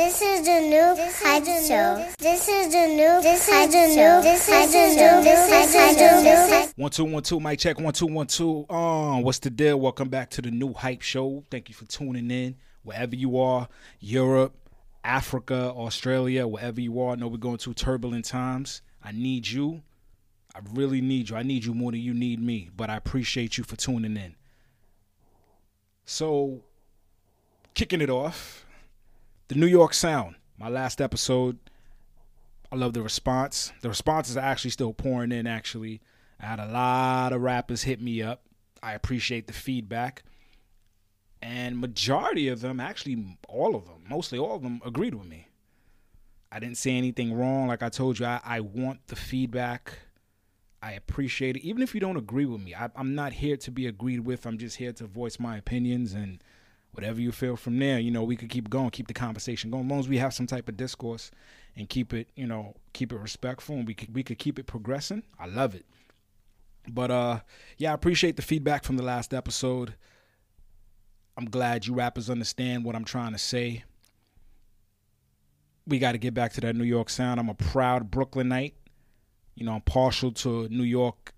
This is the new hype show. This is the new hype show. This is the new hype show. One two one two. Mic check. One two one two. Um, what's the deal? Welcome back to the new hype show. Thank you for tuning in wherever you are, Europe, Africa, Australia, wherever you are. I know we're going through turbulent times. I need you. I really need you. I need you more than you need me. But I appreciate you for tuning in. So, kicking it off, the New York Sound. My last episode. I love the response. The responses are actually still pouring in. Actually, I had a lot of rappers hit me up. I appreciate the feedback, and majority of them, actually all of them, mostly all of them, agreed with me. I didn't say anything wrong. Like I told you, I, I want the feedback. I appreciate it. Even if you don't agree with me, I, I'm not here to be agreed with. I'm just here to voice my opinions and whatever you feel from there. You know, we could keep going, keep the conversation going. As long as we have some type of discourse and keep it, you know, keep it respectful and we could we could keep it progressing. I love it. But uh yeah, I appreciate the feedback from the last episode. I'm glad you rappers understand what I'm trying to say. We got to get back to that New York sound. I'm a proud Brooklynite. You know, I'm partial to New York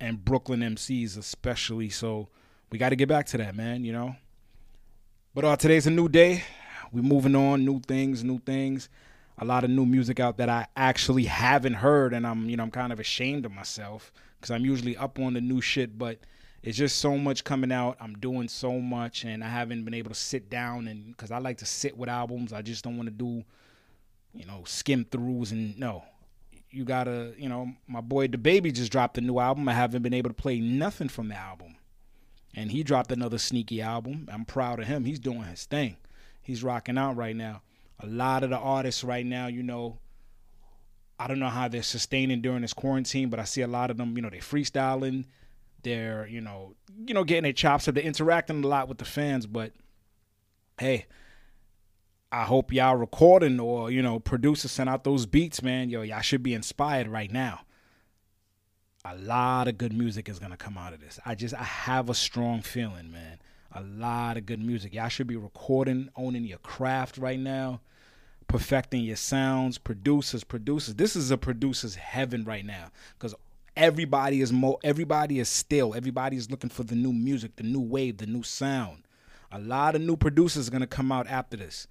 and Brooklyn MCs especially. So we got to get back to that, man, you know. But uh today's a new day. We're moving on, new things, new things. A lot of new music out that I actually haven't heard and I'm, you know, I'm kind of ashamed of myself cuz I'm usually up on the new shit, but it's just so much coming out. I'm doing so much and I haven't been able to sit down and cuz I like to sit with albums. I just don't want to do you know, skim throughs and no. You gotta, you know, my boy the baby just dropped a new album. I haven't been able to play nothing from the album. And he dropped another sneaky album. I'm proud of him. He's doing his thing. He's rocking out right now. A lot of the artists right now, you know, I don't know how they're sustaining during this quarantine, but I see a lot of them, you know, they're freestyling. They're, you know, you know, getting their chops up. They're interacting a lot with the fans, but hey, I hope y'all recording or you know producers send out those beats, man. Yo, y'all should be inspired right now. A lot of good music is gonna come out of this. I just I have a strong feeling, man. A lot of good music. Y'all should be recording, owning your craft right now, perfecting your sounds. Producers, producers. This is a producer's heaven right now because everybody is mo. Everybody is still. Everybody is looking for the new music, the new wave, the new sound. A lot of new producers are gonna come out after this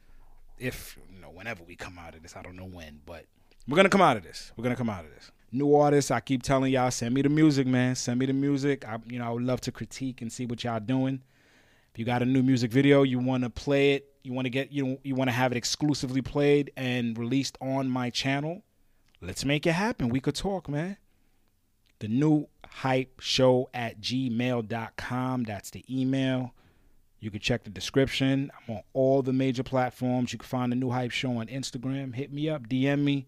if you know whenever we come out of this i don't know when but we're gonna come out of this we're gonna come out of this new artists i keep telling y'all send me the music man send me the music i you know i would love to critique and see what y'all doing if you got a new music video you want to play it you want to get you you want to have it exclusively played and released on my channel let's make it happen we could talk man the new hype show at gmail.com that's the email you can check the description. I'm on all the major platforms. You can find the New Hype Show on Instagram. Hit me up, DM me.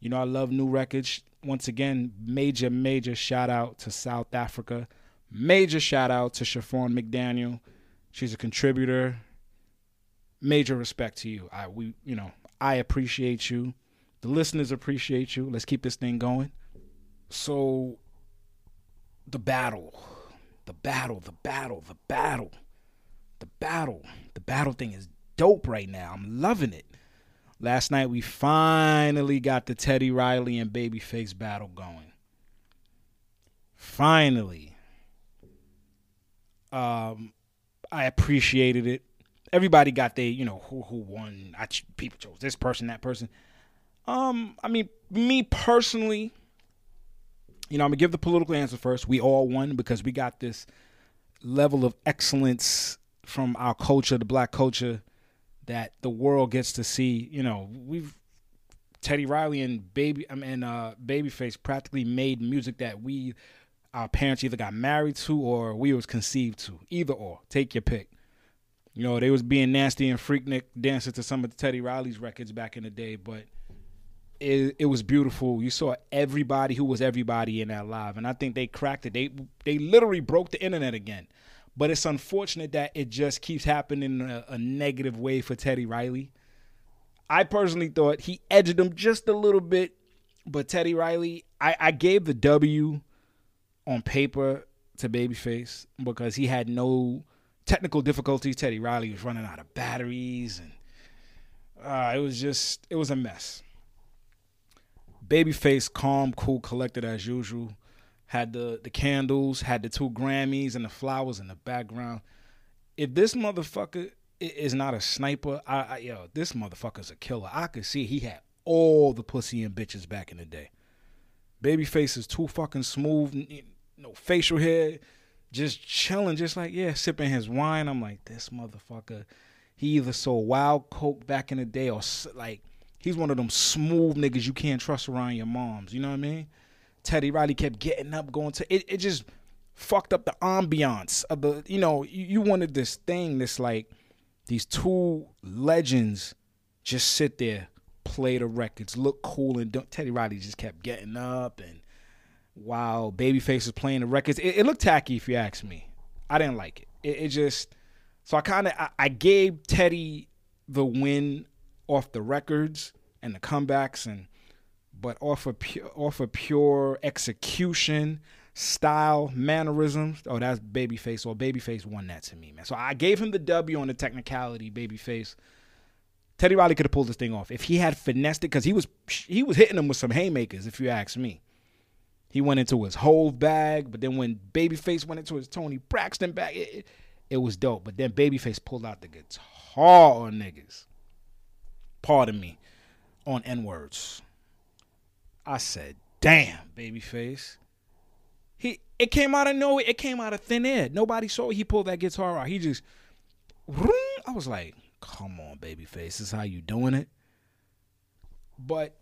You know, I love new records. Once again, major, major shout out to South Africa. Major shout out to Chiffon McDaniel. She's a contributor. Major respect to you. I we you know, I appreciate you. The listeners appreciate you. Let's keep this thing going. So the battle. The battle, the battle, the battle the battle. The battle thing is dope right now. I'm loving it. Last night we finally got the Teddy Riley and Babyface battle going. Finally. Um I appreciated it. Everybody got their, you know, who who won. I people chose this person, that person. Um, I mean, me personally, you know, I'm gonna give the political answer first. We all won because we got this level of excellence from our culture, the black culture, that the world gets to see. You know, we've Teddy Riley and Baby I mean, uh, Babyface practically made music that we our parents either got married to or we was conceived to. Either or, take your pick. You know, they was being nasty and freaknik dancing to some of Teddy Riley's records back in the day, but it, it was beautiful. You saw everybody who was everybody in that live, and I think they cracked it. They they literally broke the internet again. But it's unfortunate that it just keeps happening in a, a negative way for Teddy Riley. I personally thought he edged him just a little bit, but Teddy Riley, I, I gave the W on paper to Babyface because he had no technical difficulties. Teddy Riley was running out of batteries and Uh, it was just it was a mess. Babyface, calm, cool, collected as usual. Had the the candles, had the two Grammys and the flowers in the background. If this motherfucker is not a sniper, I, I yo, this motherfucker's a killer. I could see he had all the pussy and bitches back in the day. Babyface is too fucking smooth, no facial hair, just chilling, just like yeah, sipping his wine. I'm like, this motherfucker, he either sold wild coke back in the day or like he's one of them smooth niggas you can't trust around your moms. You know what I mean? Teddy Riley kept getting up, going to it. It just fucked up the ambiance of the. You know, you, you wanted this thing, this like these two legends just sit there, play the records, look cool, and don't, Teddy Riley just kept getting up and while Babyface was playing the records, it, it, looked tacky if you ask me. I didn't like it. It, it just so I kind of I, I gave Teddy the win off the records and the comebacks and but off of pure, off of pure execution, style, mannerisms. Oh, that's Babyface. Or Babyface won that to me, man. So I gave him the W on the technicality, Babyface. Teddy Riley could have pulled this thing off if he had finessed it because he was he was hitting him with some haymakers. If you ask me, he went into his whole bag, but then when Babyface went into his Toni Braxton bag, it, it was dope. But then Babyface pulled out the guitar on niggas. Pardon me, on N words. I said, "Damn, Babyface." He it came out of nowhere. It came out of thin air. Nobody saw he pulled that guitar out. He just, I was like, "Come on, Babyface, this is how you doing it." But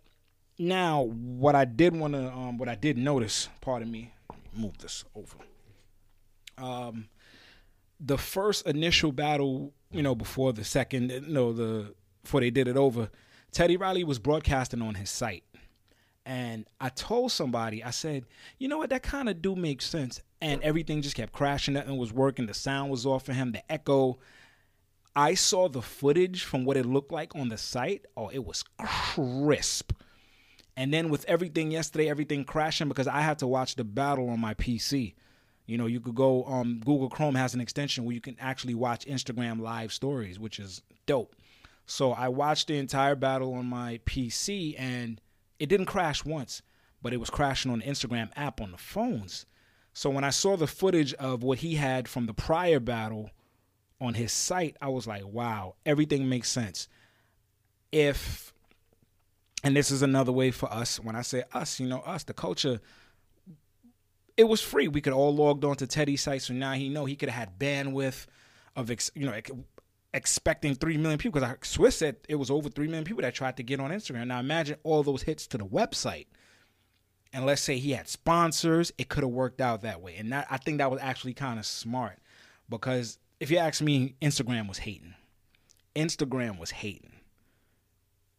now, what I did want to, um, what I did notice, pardon me, move this over. Um, the first initial battle, you know, before the second, you know, the before they did it over, Teddy Riley was broadcasting on his site. And I told somebody, I said, you know what, that kind of do make sense. And everything just kept crashing, nothing was working, the sound was off for him, the echo. I saw the footage from what it looked like on the site. Oh, it was crisp. And then with everything yesterday, everything crashing because I had to watch the battle on my PC. You know, you could go um Google Chrome has an extension where you can actually watch Instagram live stories, which is dope. So I watched the entire battle on my PC and it didn't crash once, but it was crashing on the Instagram app on the phones. So when I saw the footage of what he had from the prior battle on his site, I was like, wow, everything makes sense. If and this is another way for us, when I say us, you know, us, the culture it was free. We could all logged on to Teddy's site, so now he know he could have had bandwidth of you know expecting three million people. Because Swizz said it was over three million people that tried to get on Instagram. Now imagine all those hits to the website, and let's say he had sponsors, it could have worked out that way. And that, I think that was actually kind of smart because if you ask me, Instagram was hating. Instagram was hating.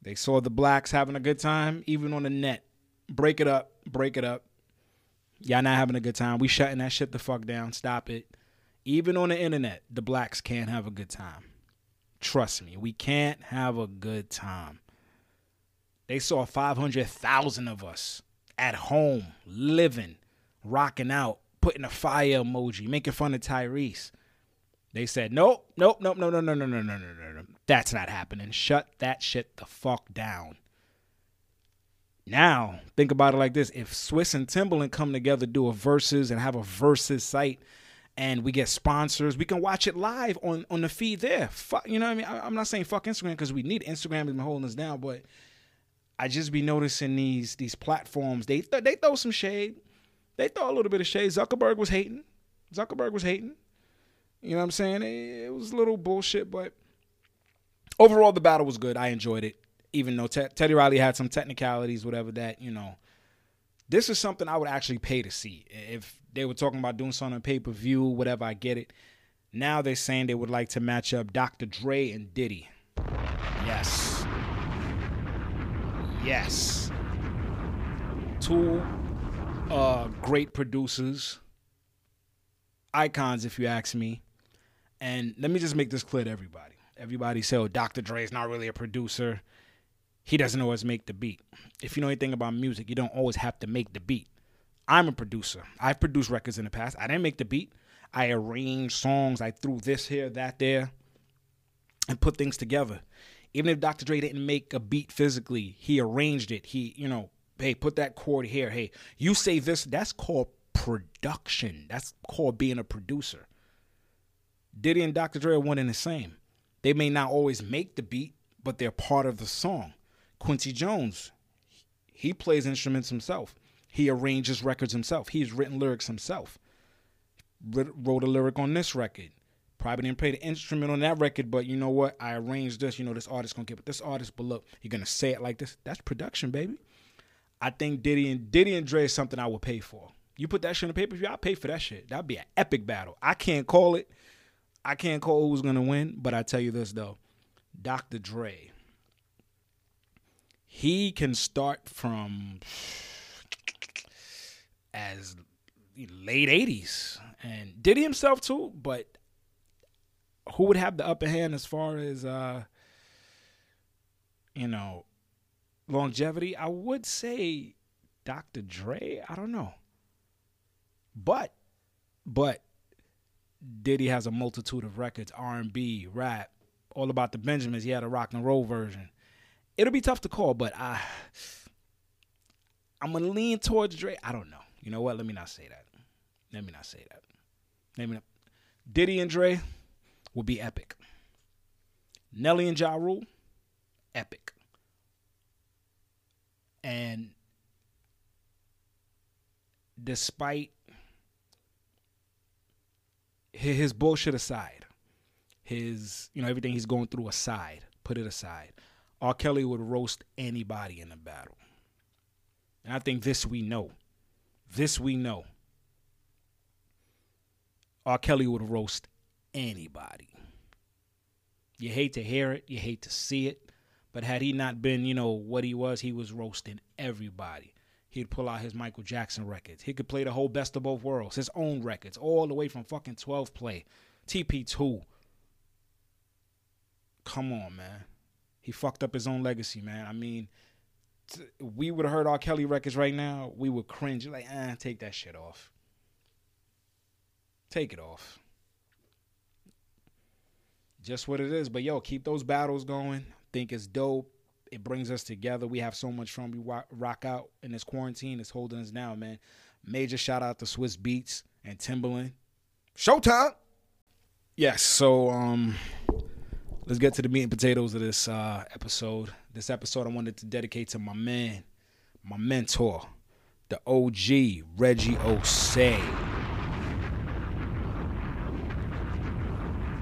They saw the blacks having a good time, even on the net. Break it up, break it up. Y'all not having a good time. We shutting that shit the fuck down. Stop it. Even on the internet, the blacks can't have a good time. Trust me, we can't have a good time. They saw 500,000 of us at home, living, rocking out, putting a fire emoji, making fun of Tyrese. They said, nope, nope, nope, no, no, no, no, no, no, no, no, no. That's not happening. Shut that shit the fuck down. Now, think about it like this. If Swizz and Timbaland come together, do a verses and have a verses site and we get sponsors, we can watch it live on, on the feed there. Fuck, you know what I mean? I, am not saying fuck Instagram because we need Instagram has been holding us down, but I just be noticing these these platforms. They th- they throw some shade. They throw a little bit of shade. Zuckerberg was hating. Zuckerberg was hating. You know what I'm saying? It, it was a little bullshit, but overall the battle was good. I enjoyed it even though Te- Teddy Riley had some technicalities, whatever that, you know, this is something I would actually pay to see. If they were talking about doing something on pay per view, whatever, I get it. Now they're saying they would like to match up Dr. Dre and Diddy. Yes. Yes. Two uh, great producers, icons, if you ask me. And let me just make this clear to everybody. Everybody say, oh, Dr. Dre is not really a producer he doesn't always make the beat. If you know anything about music, you don't always have to make the beat. I'm a producer. I've produced records in the past. I didn't make the beat. I arranged songs. I threw this here, that there, and put things together. Even if Dr. Dre didn't make a beat physically, he arranged it. He, you know, hey, put that chord here. Hey, you say this. That's called production. That's called being a producer. Diddy and Dr. Dre are one and the same. They may not always make the beat, but they're part of the song. Quincy Jones, he plays instruments himself. He arranges records himself. He's written lyrics himself. Wrote a lyric on this record. Probably didn't play the instrument on that record, but you know what? I arranged this. You know, this artist gonna get with this artist, but look, you're gonna say it like this. That's production, baby. I think Diddy and Diddy and Dre is something I would pay for. You put that shit in the view, I'll pay for that shit. That'd be an epic battle. I can't call it. I can't call who's gonna win, but I tell you this though, Dr. Dre. He can start from as late '80s, and Diddy himself too. But who would have the upper hand as far as uh, you know longevity? I would say Dr. Dre. I don't know. But, but Diddy has a multitude of records, R&B, rap, all about the Benjamins. He had a rock and roll version. It'll be tough to call, but I, I'm gonna lean towards Dre. I don't know. You know what? Let me not say that. Let me not say that. Let me not. Diddy and Dre will be epic. Nelly and Ja Rule, epic. And despite his bullshit aside, his you know everything he's going through aside, put it aside. R. Kelly would roast anybody in a battle, and I think this we know. This we know. R. Kelly would roast anybody. You hate to hear it, you hate to see it, but had he not been, you know, what he was, he was roasting everybody. He'd pull out his Michael Jackson records. He could play the whole best of both worlds, his own records, all the way from fucking 12 play, TP2. Come on, man. He fucked up his own legacy, man. I mean, t- we would have heard R. Kelly records right now, we would cringe. Like, ah, take that shit off. Take it off. Just what it is. But yo, keep those battles going. Think it's dope it brings us together. We have so much fun. We rock out in this quarantine. It's holding us down, man. Major shout out to Swizz Beatz and Timbaland. Showtime. Yes. So um, let's get to the meat and potatoes of this uh, episode. This episode I wanted to dedicate to my man, my mentor, the OG Reggie Ossé.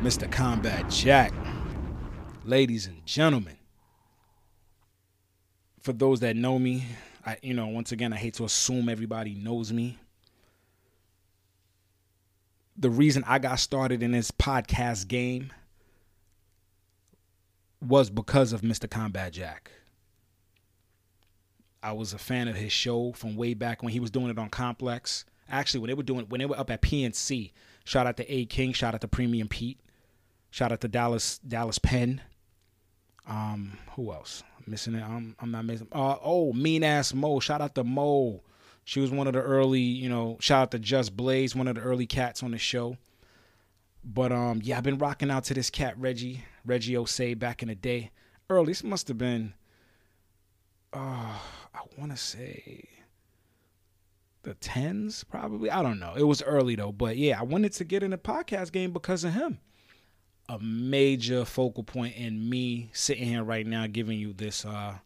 Mr. Combat Jack. Ladies and gentlemen, for those that know me, I you know, once again I hate to assume everybody knows me. The reason I got started in this podcast game was because of Mr. Combat Jack. I was a fan of his show from way back when he was doing it on Complex. Actually, when they were doing when they were up at PNC, shout out to A King, shout out to Premium Pete, shout out to Dallas Dallas Penn. Um, who else? missing it. I'm I'm not missing. Uh, oh, mean ass Mo. Shout out to Mo. She was one of the early, you know. Shout out to Just Blaze, one of the early cats on the show. But um, yeah, I've been rocking out to this cat Reggie Reggie Ossé back in the day. Early, this must have been. Uh, I want to say the tens, probably. I don't know. It was early though, but yeah, I wanted to get in the podcast game because of him a major focal point in me sitting here right now giving you this uh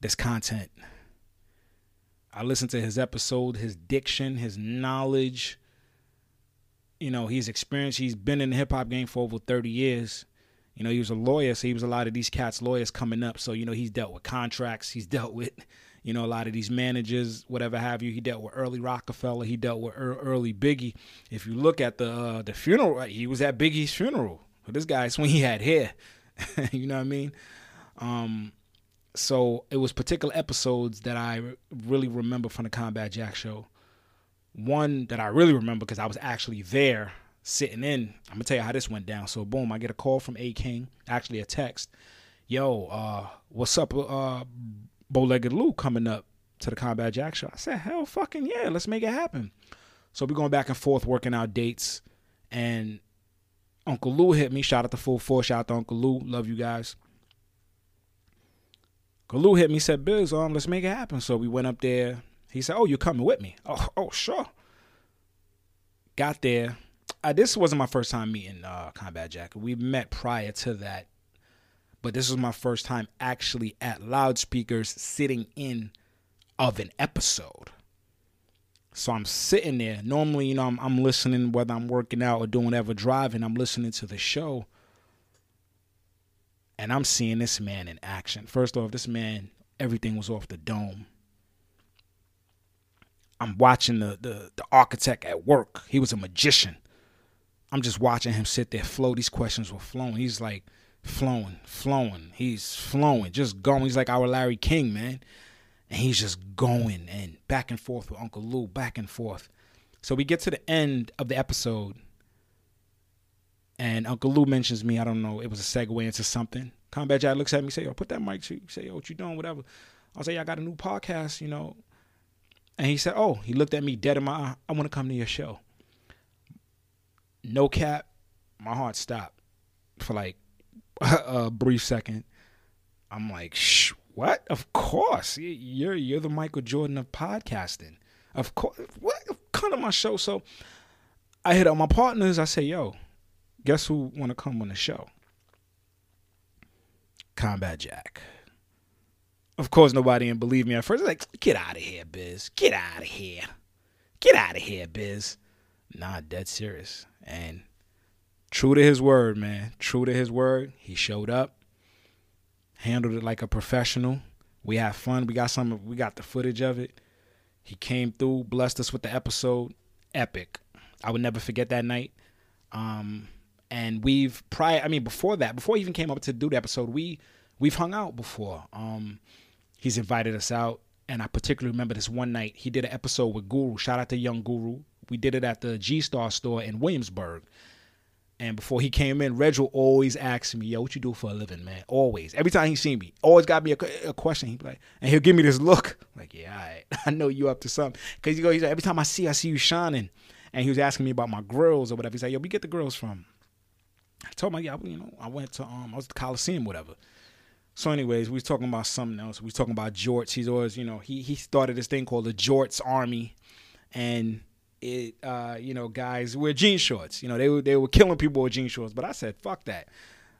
this content. I listened to his episode, his diction, his knowledge. You know, he's experienced, he's been in the hip hop game for over 30 years. You know, he was a lawyer, so he was a lot of these cats' lawyers coming up. So, you know, he's dealt with contracts, he's dealt with, you know, a lot of these managers, whatever have you. He dealt with early Rockefeller, he dealt with early Biggie. If you look at the uh, the funeral, he was at Biggie's funeral. This guy when he had hair. you know what I mean? Um, so it was particular episodes that I really remember from the Combat Jack show. One that I really remember because I was actually there sitting in. I'm gonna tell you how this went down. So boom, I get a call from A King, actually a text. Yo, uh, what's up, uh, Bowlegged Lou coming up to the Combat Jack show? I said, hell, fucking yeah, let's make it happen. So we're going back and forth working out dates, and Uncle Lou hit me. Shout out to Full Force. Shout out to Uncle Lou. Love you guys. Lou hit me, said, Biz, um, let's make it happen. So we went up there. He said, Oh, you're coming with me? Oh, oh, sure. Got there. Uh, this wasn't my first time meeting uh, Combat Jack. We met prior to that, but this was my first time actually at loudspeakers sitting in of an episode. So I'm sitting there. Normally, you know, I'm, I'm listening whether I'm working out or doing whatever, driving. I'm listening to the show, and I'm seeing this man in action. First off, this man, everything was off the dome. I'm watching the the, the architect at work. He was a magician. I'm just watching him sit there, flow. These questions were flowing. He's like flowing, flowing. He's flowing, just going. He's like our Larry King, man and he's just going and back and forth with Uncle Lou, back and forth. So we get to the end of the episode, and Uncle Lou mentions me. I don't know. It was a segue into something. Combat Jack looks at me, say, "Yo, put that mic to you." Say, "Yo, what you doing?" Whatever. I'll say, "I got a new podcast," you know. And he said, "Oh," he looked at me dead in my eye. I want to come to your show. No cap, my heart stopped for like a brief second. I'm like, Shh, what? Of course. You're you're the Michael Jordan of podcasting. Of course. What? kind of my show. So I hit up my partners. I say, yo, guess who want to come on the show? Combat Jack. Of course, nobody didn't believe me at first. Like, get out of here, Biz. Get out of here. Get out of here, Biz. Nah, dead serious. And true to his word, man. True to his word. He showed up handled it like a professional. We had fun. We got some. We got the footage of it. He came through, blessed us with the episode. Epic. I would never forget that night. Um, and we've prior. I mean, before that, before he even came up to do the episode, we we've hung out before. Um, he's invited us out, and I particularly remember this one night he did an episode with Guru. Shout out to Young Guru. We did it at the G Star store in Williamsburg. And before he came in, Reg will always ask me, "Yo, what you do for a living, man?" Always, every time he see me, always got me a, a question. Be like, and he'll give me this look, like, "Yeah, right. I know you up to something." Because he goes, like, every time I see, I see you shining. And he was asking me about my grills or whatever. He's like, "Yo, we get the grills from?" I told him, "Yeah, you know, I went to um, I was at the Coliseum, whatever." So, anyways, we was talking about something else. We was talking about Jorts. He's always, you know, he he started this thing called the Jorts Army, and it uh, you know guys wear jean shorts. You know they were they were killing people with jean shorts, but I said fuck that.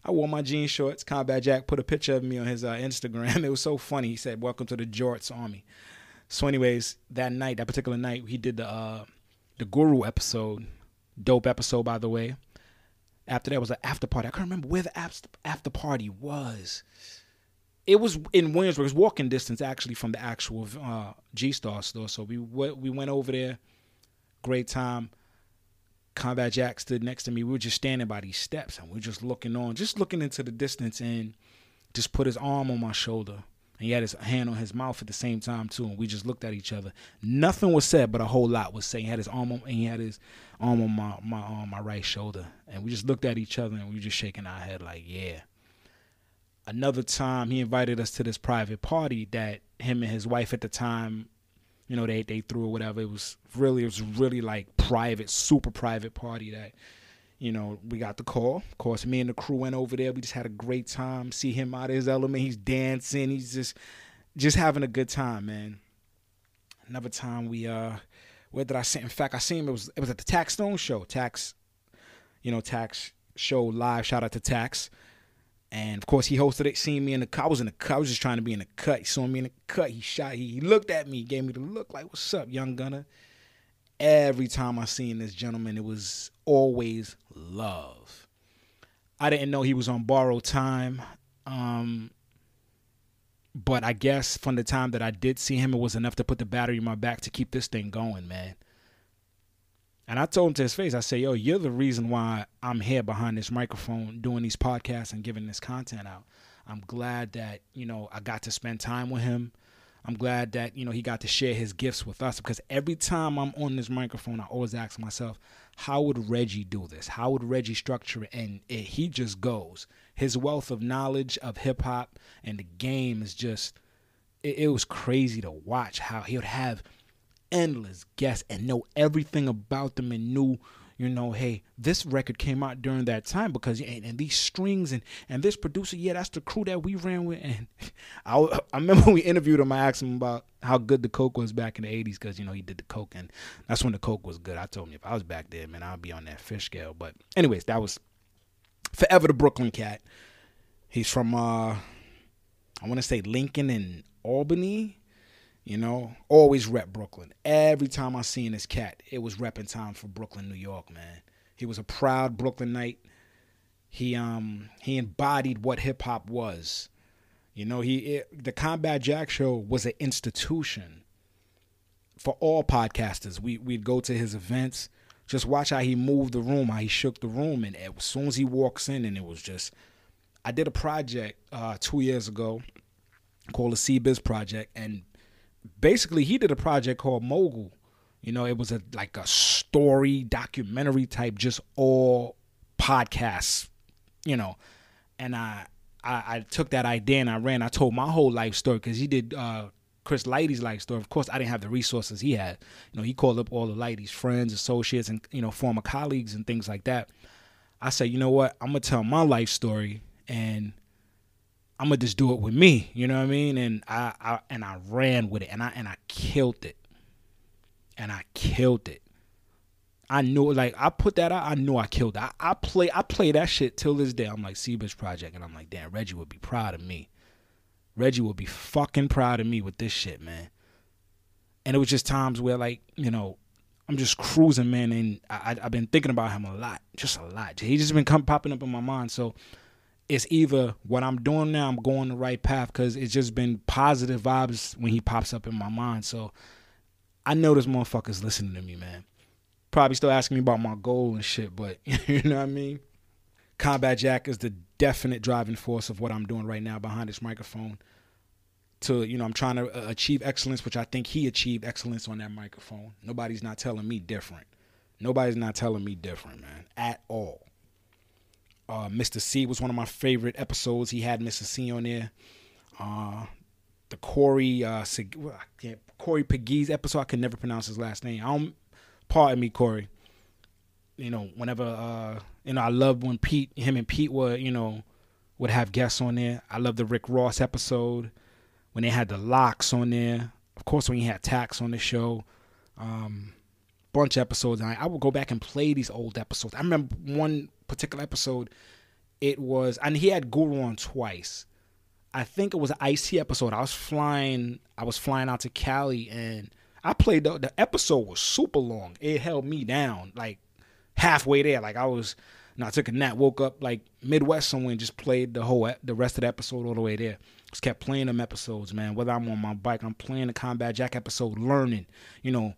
I wore my jean shorts. Combat Jack put a picture of me on his uh, Instagram. It was so funny. He said, "Welcome to the Jorts Army." So, anyways, that night, that particular night, he did the uh, the Guru episode. Dope episode, by the way. After that was an after party. I can't remember where the after party was. It was in Williamsburg. It was walking distance actually from the actual uh, G Star store. So we we went over there great time. Combat Jack stood next to me. We were just standing by these steps and we are just looking on, just looking into the distance and just put his arm on my shoulder. And he had his hand on his mouth at the same time too, and we just looked at each other. Nothing was said, but a whole lot was said. He had his arm on, and he had his arm on my my on my right shoulder, and we just looked at each other, and we were just shaking our head like, yeah. Another time, he invited us to this private party that him and his wife at the time you know they they threw or whatever. It was really it was really like private, super private party that you know we got the call. Of course, me and the crew went over there. We just had a great time. See him out of his element. He's dancing. He's just just having a good time, man. Another time we uh where did I see? In fact, I seen him. It was it was at the Taxstone show. Tax, you know, Tax show live. Shout out to Tax. And of course, he hosted it, seeing me in the cut. I was in the cut. I was just trying to be in the cut. He saw me in the cut. He shot. He, he looked at me, gave me the look like, "What's up, young gunner?" Every time I seen this gentleman, it was always love. I didn't know he was on borrowed time, um, but I guess from the time that I did see him, it was enough to put the battery in my back to keep this thing going, man. And I told him to his face, I say, yo, you're the reason why I'm here behind this microphone doing these podcasts and giving this content out. I'm glad that, you know, I got to spend time with him. I'm glad that, you know, he got to share his gifts with us because every time I'm on this microphone, I always ask myself, how would Reggie do this? How would Reggie structure it? And it, he just goes. His wealth of knowledge of hip hop and the game is just, it, it was crazy to watch how he would have endless guests and know everything about them and knew you know, hey, this record came out during that time because and, and these strings and and this producer, yeah, that's the crew that we ran with. And I I remember we interviewed him, I asked him about how good the coke was back in the '80s because you know he did the coke and that's when the coke was good. I told him if I was back there, man, I'd be on that fish scale. But anyways, that was forever the Brooklyn cat. He's from uh I want to say Lincoln and Albany. You know, always rep Brooklyn. Every time I seen this cat, it was repping time for Brooklyn, New York, man. He was a proud Brooklynite. He um he embodied what hip hop was. You know, he it, the Combat Jack show was an institution for all podcasters. We we'd go to his events, just watch how he moved the room, how he shook the room, and as soon as he walks in, and it was just. I did a project uh, two years ago called the CBiz Project, and basically he did a project called Mogul. You know, it was a like a story documentary type, just all podcasts. You know, and I I, I took that idea and I ran. I told my whole life story because he did uh, Chris Lighty's life story. Of course, I didn't have the resources he had. You know, he called up all the Lighty's friends, associates, and you know former colleagues and things like that. I said, you know what? I'm gonna tell my life story and I'm gonna just do it with me. You know what I mean? And I, I and I ran with it, and I and I killed it, and I killed it. I knew like I put that out. I knew I killed it. I, I play I play that shit till this day. I'm like CBiz Project, and I'm like, damn, Reggie would be proud of me. Reggie would be fucking proud of me with this shit, man. And it was just times where like you know I'm just cruising, man, and I, I have been thinking about him a lot, just a lot. He's just been come popping up in my mind. So it's either what I'm doing now, I'm going the right path because it's just been positive vibes when he pops up in my mind. So I know this motherfucker's listening to me, man. Probably still asking me about my goal and shit, but you know what I mean? Combat Jack is the definite driving force of what I'm doing right now behind this microphone. To, you know, I'm trying to uh, achieve excellence, which I think he achieved excellence on that microphone. Nobody's not telling me different. Nobody's not telling me different, man, at all. Uh, Mr. Cee was one of my favorite episodes. He had Mr. Cee on there. Uh, the Corey uh, Corey Pegues episode. I could never pronounce his last name. I don't. Pardon me, Corey. You know, whenever uh, you know, I love when Pete, him and Pete were, you know, would have guests on there. I love the Rick Ross episode when they had the locks on there. Of course, when he had Tax on the show. Um, bunch of episodes. I, I would go back and play these old episodes. I remember one particular episode, it was, and he had Guru on twice. I think it was an icy episode. I was flying, I was flying out to Cali, and I played the, the episode was super long. It held me down like halfway there. Like I was, you know, I took a nap, woke up like Midwest somewhere, and just played the whole the rest of the episode all the way there. Just kept playing them episodes, man. Whether I'm on my bike, I'm playing the Combat Jack episode, learning, you know,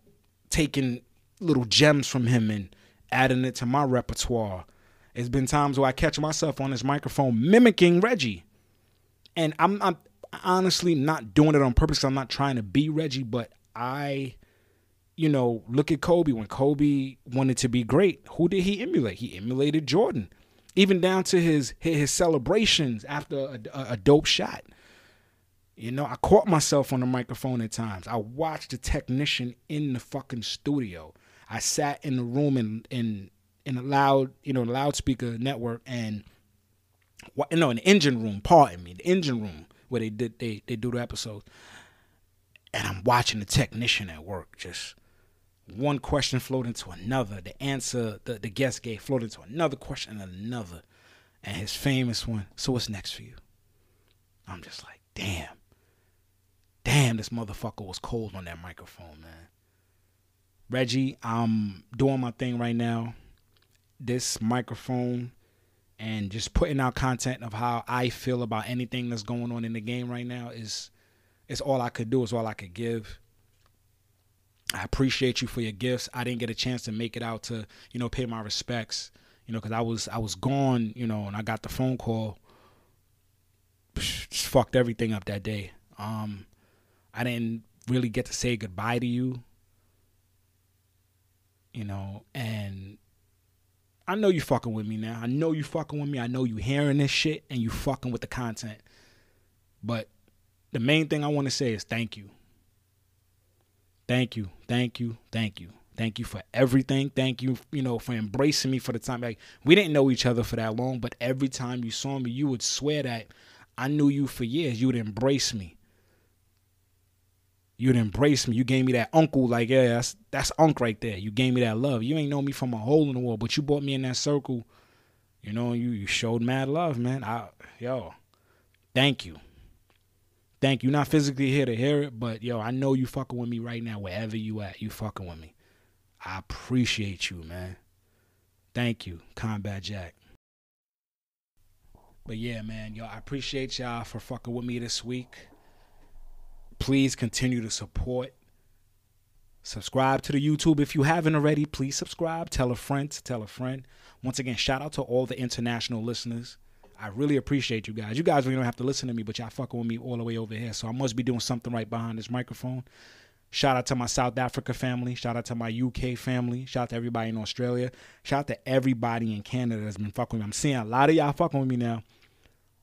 taking little gems from him and adding it to my repertoire. It's been times where I catch myself on this microphone mimicking Reggie. And I'm, I'm honestly not doing it on purpose. I'm not trying to be Reggie, but I, you know, look at Kobe. When Kobe wanted to be great, who did he emulate? He emulated Jordan, even down to his his celebrations after a, a dope shot. You know, I caught myself on the microphone at times. I watched the technician in the fucking studio. I sat in the room and in in a loud, you know, loudspeaker network and you know, an engine room, pardon me, the engine room where they did they they do the episodes. And I'm watching the technician at work just one question flowed into another. The answer the, the guest gave flowed into another question and another. And his famous one, so what's next for you? I'm just like, damn. Damn, this motherfucker was cold on that microphone, man. Reggie, I'm doing my thing right now. This microphone and just putting out content of how I feel about anything that's going on in the game right now is is all I could do, is all I could give. I appreciate you for your gifts. I didn't get a chance to make it out to, you know, pay my respects, you know, because I was I was gone, you know, and I got the phone call. Just fucked everything up that day. Um, I didn't really get to say goodbye to you you know, and I know you fucking with me now. I know you fucking with me. I know you hearing this shit and you fucking with the content. But the main thing I want to say is thank you. Thank you. Thank you. Thank you. Thank you for everything. Thank you, you know, for embracing me for the time. Like we didn't know each other for that long, but every time you saw me, you would swear that I knew you for years. You would embrace me. You'd embrace me. You gave me that uncle, like, yeah, that's that's unk right there. You gave me that love. You ain't know me from a hole in the wall, but you brought me in that circle. You know, you you showed mad love, man. I yo, thank you. Thank you. Not physically here to hear it, but yo, I know you fucking with me right now, wherever you at. You fucking with me. I appreciate you, man. Thank you, Combat Jack. But yeah, man, yo, I appreciate y'all for fucking with me this week. Please continue to support. Subscribe to the YouTube if you haven't already. Please subscribe. Tell a friend tell a friend. Once again, shout out to all the international listeners. I really appreciate you guys. You guys really don't have to listen to me, but y'all fucking with me all the way over here. So I must be doing something right behind this microphone. Shout out to my South Africa family. Shout out to my UK family. Shout out to everybody in Australia. Shout out to everybody in Canada that's been fucking with me. I'm seeing a lot of y'all fucking with me now.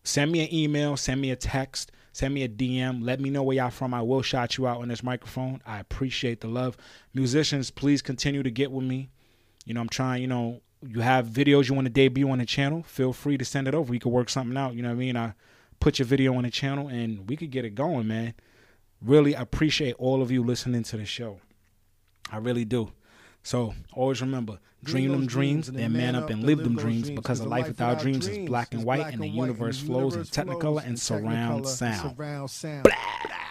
Send me an email, send me a text, send me a DM. Let me know where y'all from. I will shout you out on this microphone. I appreciate the love. Musicians, please continue to get with me. You know, I'm trying, you know, you have videos you want to debut on the channel, feel free to send it over. We could work something out. You know what I mean? I put your video on the channel and we could get it going, man. Really appreciate all of you listening to the show. I really do. So always remember, dream them dreams, then man up and live them dreams because a life without dreams is black and white and the universe flows in technicolor and surround sound. Blah.